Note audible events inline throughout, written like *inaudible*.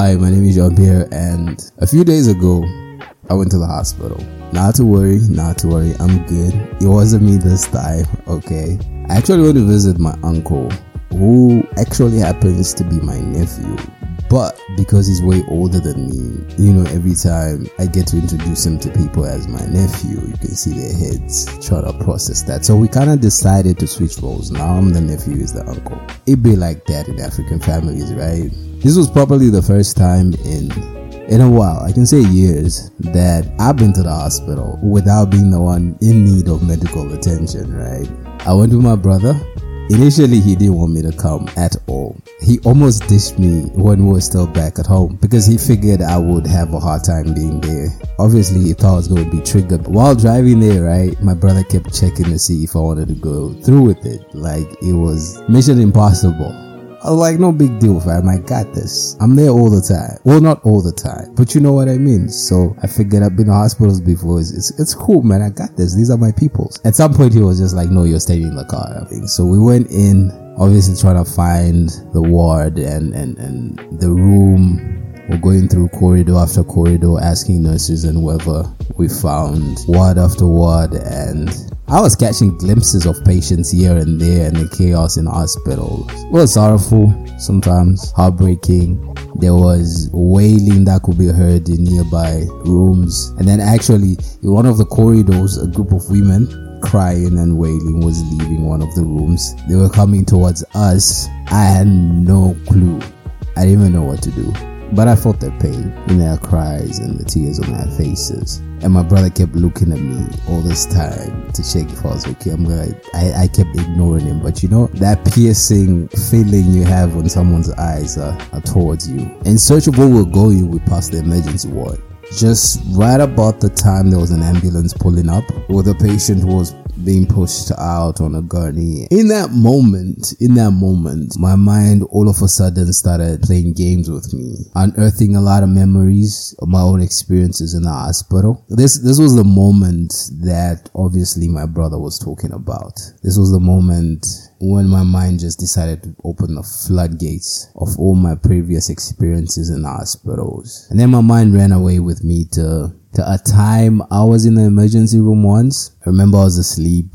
Hi, my name is Jean Pierre, and a few days ago, I went to the hospital. Not to worry, not to worry, I'm good. It wasn't me this time, okay? I actually went to visit my uncle, who actually happens to be my nephew. But because he's way older than me, you know, every time I get to introduce him to people as my nephew, you can see their heads try to process that. So we kind of decided to switch roles. Now I'm the nephew, is the uncle. It be like that in African families, right? This was probably the first time in in a while, I can say years, that I've been to the hospital without being the one in need of medical attention, right? I went with my brother Initially, he didn't want me to come at all. He almost dished me when we were still back at home because he figured I would have a hard time being there. Obviously, he thought I was going to be triggered. While driving there, right, my brother kept checking to see if I wanted to go through with it. Like it was mission impossible. Like, no big deal, fam. I got this. I'm there all the time. Well, not all the time, but you know what I mean. So I figured I've been to hospitals before. It's, it's, it's cool, man. I got this. These are my peoples. At some point, he was just like, no, you're staying in the car. So we went in, obviously trying to find the ward and, and, and the room we're going through corridor after corridor asking nurses and whoever we found ward after ward and I was catching glimpses of patients here and there and the chaos in hospitals. It was sorrowful, sometimes heartbreaking. There was wailing that could be heard in nearby rooms. And then actually, in one of the corridors, a group of women crying and wailing was leaving one of the rooms. They were coming towards us. I had no clue. I didn't even know what to do. But I felt their pain in their cries and the tears on their faces. And my brother kept looking at me all this time to check if I was okay. I'm like, I, I kept ignoring him. But you know, that piercing feeling you have when someone's eyes are, are towards you. In search of where we're going, we passed the emergency ward. Just right about the time there was an ambulance pulling up where the patient was being pushed out on a gurney. In that moment, in that moment, my mind all of a sudden started playing games with me, unearthing a lot of memories of my own experiences in the hospital. This, this was the moment that obviously my brother was talking about. This was the moment when my mind just decided to open the floodgates of all my previous experiences in hospitals. And then my mind ran away with me to to a time I was in the emergency room once. I remember I was asleep,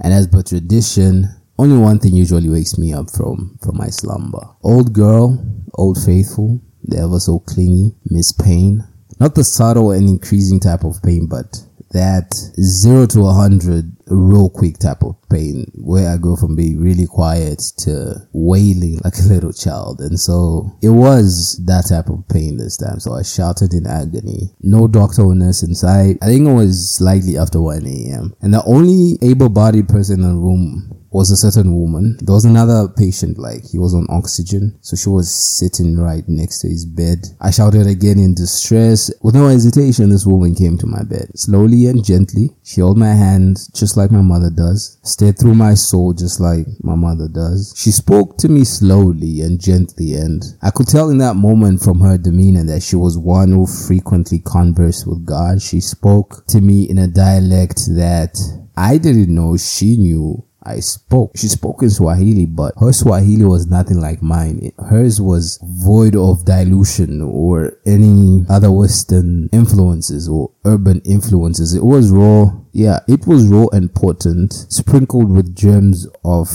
and as per tradition, only one thing usually wakes me up from from my slumber. Old girl, old faithful, the ever so clingy, Miss Pain. Not the subtle and increasing type of pain, but that zero to a hundred real quick type of pain where I go from being really quiet to wailing like a *laughs* little child. And so it was that type of pain this time. So I shouted in agony. No doctor or nurse inside. I think it was slightly after 1 a.m. And the only able bodied person in the room was a certain woman. There was another patient, like he was on oxygen, so she was sitting right next to his bed. I shouted again in distress. With no hesitation, this woman came to my bed. Slowly and gently, she held my hand just like my mother does, stared through my soul just like my mother does. She spoke to me slowly and gently, and I could tell in that moment from her demeanor that she was one who frequently conversed with God. She spoke to me in a dialect that I didn't know she knew I spoke. She spoke in Swahili, but her Swahili was nothing like mine. Hers was void of dilution or any other Western influences or urban influences. It was raw. Yeah, it was raw and potent, sprinkled with germs of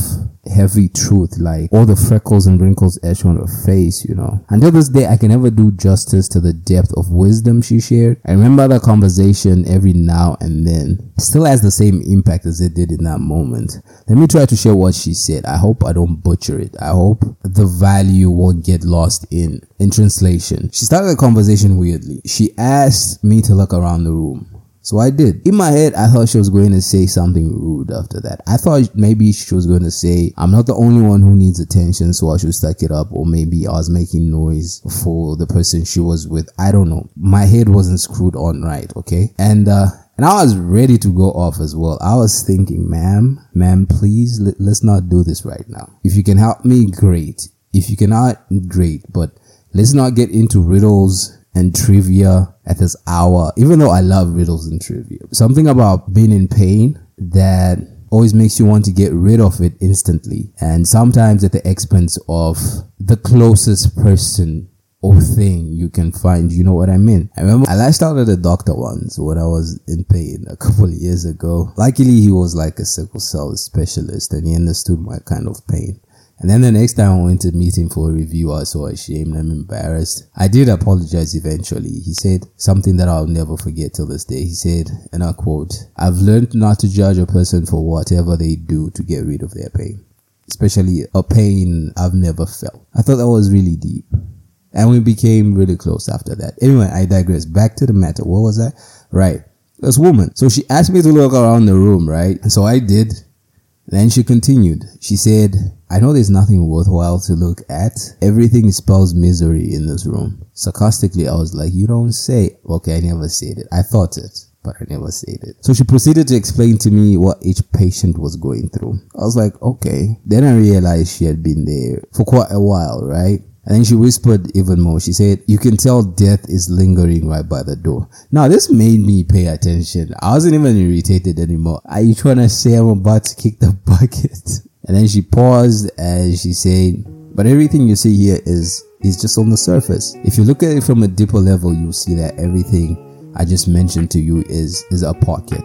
heavy truth, like all the freckles and wrinkles etched on her face, you know. Until this day, I can never do justice to the depth of wisdom she shared. I remember that conversation every now and then. It still has the same impact as it did in that moment. Let me try to share what she said. I hope I don't butcher it. I hope the value won't get lost in, in translation. She started the conversation weirdly. She asked me to look around the room. So I did. In my head, I thought she was going to say something rude after that. I thought maybe she was going to say, I'm not the only one who needs attention, so I should stack it up. Or maybe I was making noise for the person she was with. I don't know. My head wasn't screwed on right, okay? And, uh, and I was ready to go off as well. I was thinking, ma'am, ma'am, please, let, let's not do this right now. If you can help me, great. If you cannot, great. But let's not get into riddles and trivia at this hour, even though I love riddles and trivia. Something about being in pain that always makes you want to get rid of it instantly and sometimes at the expense of the closest person or thing you can find. You know what I mean? I remember I last out at the doctor once when I was in pain a couple of years ago. Luckily, he was like a sickle cell specialist and he understood my kind of pain. And then the next time I went to meet him for a review, I was so ashamed and embarrassed. I did apologize eventually. He said something that I'll never forget till this day. He said, and I quote, I've learned not to judge a person for whatever they do to get rid of their pain. Especially a pain I've never felt. I thought that was really deep. And we became really close after that. Anyway, I digress. Back to the matter. What was that? Right. This woman. So she asked me to look around the room, right? And so I did. Then she continued. She said, I know there's nothing worthwhile to look at. Everything spells misery in this room. Sarcastically, I was like, You don't say. Okay, I never said it. I thought it, but I never said it. So she proceeded to explain to me what each patient was going through. I was like, Okay. Then I realized she had been there for quite a while, right? And then she whispered even more. She said, You can tell death is lingering right by the door. Now, this made me pay attention. I wasn't even irritated anymore. Are you trying to say I'm about to kick the *laughs* bucket? And then she paused and she said, But everything you see here is is just on the surface. If you look at it from a deeper level, you'll see that everything I just mentioned to you is is a pocket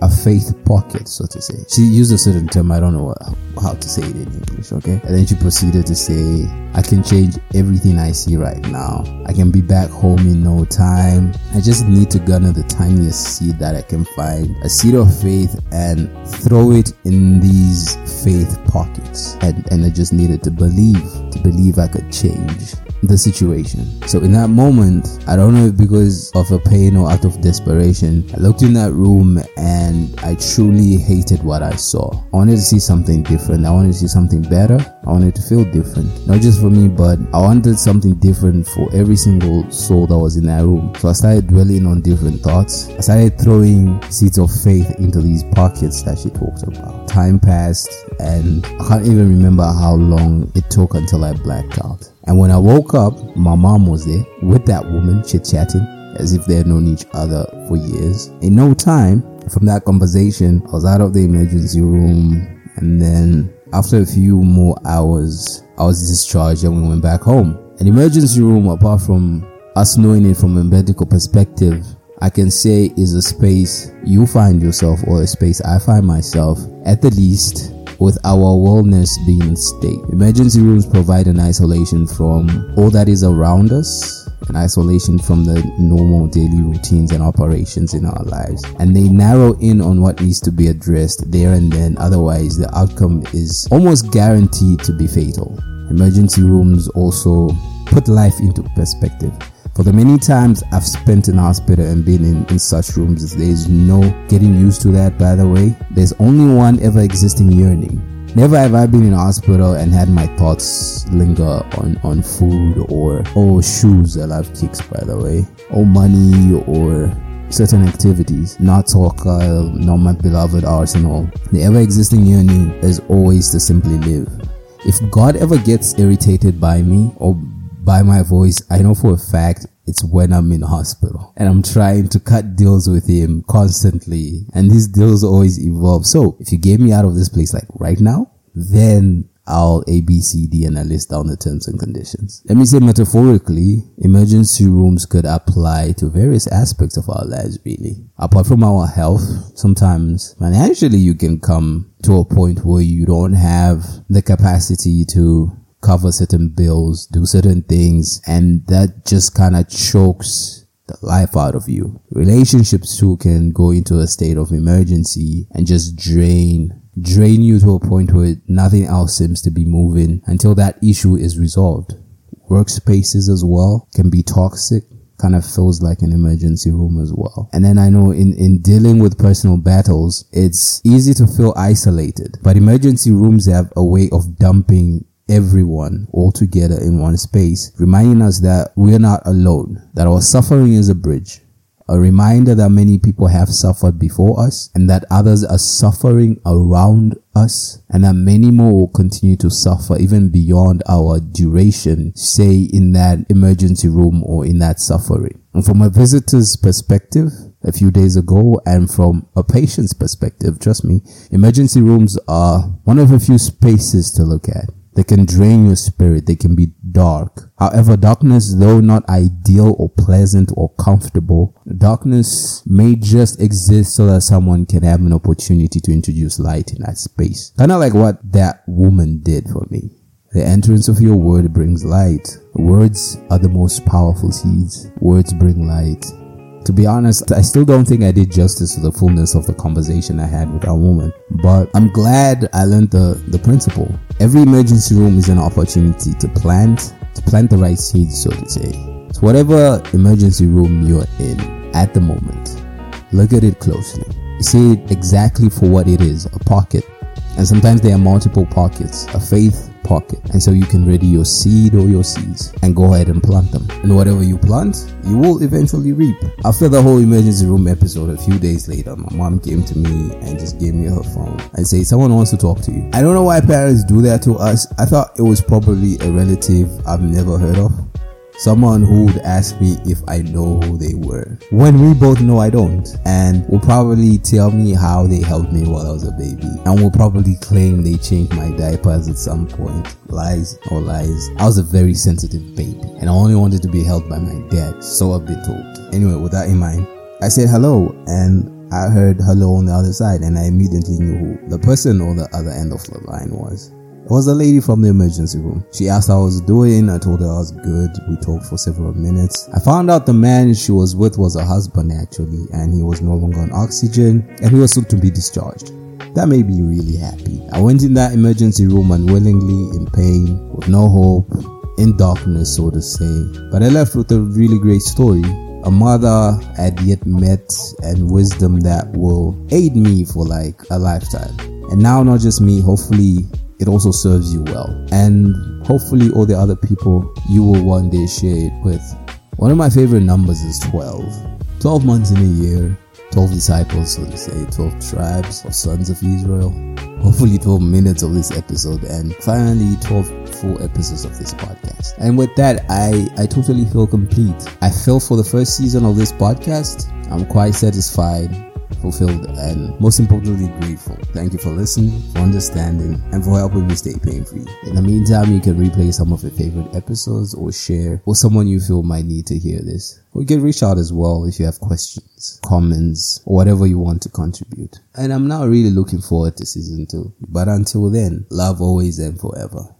a faith pocket, so to say. She used a certain term, I don't know how to say it in English, okay? And then she proceeded to say, I can change everything I see right now. I can be back home in no time. I just need to garner the tiniest seed that I can find, a seed of faith, and throw it in these faith pockets. And, and I just needed to believe, to believe I could change the situation. So in that moment, I don't know if because of a pain or out of desperation, I looked in that room and I truly hated what I saw. I wanted to see something different. I wanted to see something better. I wanted to feel different. Not just for me, but I wanted something different for every single soul that was in that room. So I started dwelling on different thoughts. I started throwing seeds of faith into these pockets that she talked about. Time passed and I can't even remember how long it took until I blacked out. And when I woke up, my mom was there with that woman chit chatting as if they had known each other for years. In no time from that conversation, I was out of the emergency room and then after a few more hours, I was discharged and we went back home. An emergency room, apart from us knowing it from a medical perspective, I can say is a space you find yourself or a space I find myself at the least with our wellness being in state. Emergency rooms provide an isolation from all that is around us, isolation from the normal daily routines and operations in our lives. And they narrow in on what needs to be addressed there and then, otherwise, the outcome is almost guaranteed to be fatal. Emergency rooms also put life into perspective. For the many times I've spent in hospital and been in, in such rooms, there's no getting used to that, by the way. There's only one ever existing yearning. Never have I been in a hospital and had my thoughts linger on, on food or, or shoes. I love kicks, by the way, or money or certain activities, not soccer, not my beloved Arsenal. The ever existing yearning is always to simply live. If God ever gets irritated by me or by my voice, I know for a fact it's when I'm in hospital and I'm trying to cut deals with him constantly. And these deals always evolve. So if you get me out of this place like right now, then I'll A, B, C, D, and I list down the terms and conditions. Let me say metaphorically, emergency rooms could apply to various aspects of our lives, really. Apart from our health, sometimes financially you can come to a point where you don't have the capacity to cover certain bills, do certain things, and that just kind of chokes the life out of you. Relationships too can go into a state of emergency and just drain drain you to a point where nothing else seems to be moving until that issue is resolved. Workspaces as well can be toxic kind of feels like an emergency room as well. And then I know in, in dealing with personal battles, it's easy to feel isolated, but emergency rooms have a way of dumping everyone all together in one space, reminding us that we are not alone, that our suffering is a bridge. A reminder that many people have suffered before us and that others are suffering around us and that many more will continue to suffer even beyond our duration, say in that emergency room or in that suffering. And from a visitor's perspective, a few days ago and from a patient's perspective, trust me, emergency rooms are one of a few spaces to look at They can drain your spirit. They can be dark. However, darkness, though not ideal or pleasant or comfortable, darkness may just exist so that someone can have an opportunity to introduce light in that space. Kind of like what that woman did for me. The entrance of your word brings light. Words are the most powerful seeds. Words bring light. To be honest, I still don't think I did justice to the fullness of the conversation I had with our woman. But I'm glad I learned the, the principle. Every emergency room is an opportunity to plant, to plant the right seeds, so to say. So whatever emergency room you're in at the moment, look at it closely. See it exactly for what it is, a pocket. And sometimes there are multiple pockets, a faith pocket. And so you can ready your seed or your seeds and go ahead and plant them. And whatever you plant, you will eventually reap. After the whole emergency room episode, a few days later, my mom came to me and just gave me her phone and said, Someone wants to talk to you. I don't know why parents do that to us. I thought it was probably a relative I've never heard of someone who would ask me if I know who they were. When we both know I don't. And will probably tell me how they helped me while I was a baby. And will probably claim they changed my diapers at some point. Lies or lies. I was a very sensitive baby. And I only wanted to be held by my dad. So I've been told. Anyway with that in mind I said hello. And I heard hello on the other side. And I immediately knew who the person on the other end of the line was was a lady from the emergency room. She asked how I was doing. I told her I was good. We talked for several minutes. I found out the man she was with was her husband actually, and he was no longer on oxygen, and he was soon to be discharged. That made me really happy. I went in that emergency room unwillingly, in pain, with no hope, in darkness, so to say. But I left with a really great story a mother i had yet met and wisdom that will aid me for like a lifetime. And now, not just me, hopefully, it also serves you well. And hopefully, all the other people you will one day share it with. One of my favorite numbers is 12. 12 months in a year, 12 disciples, so to say, 12 tribes or sons of Israel. Hopefully, 12 minutes of this episode, and finally, 12 full episodes of this podcast. And with that, I, I totally feel complete. I feel for the first season of this podcast, I'm quite satisfied fulfilled, and most importantly, grateful. Thank you for listening, for understanding, and for helping me stay pain free. In the meantime, you can replay some of your favorite episodes or share with someone you feel might need to hear this. Or you can reach out as well if you have questions, comments, or whatever you want to contribute. And I'm now really looking forward to season two. But until then, love always and forever.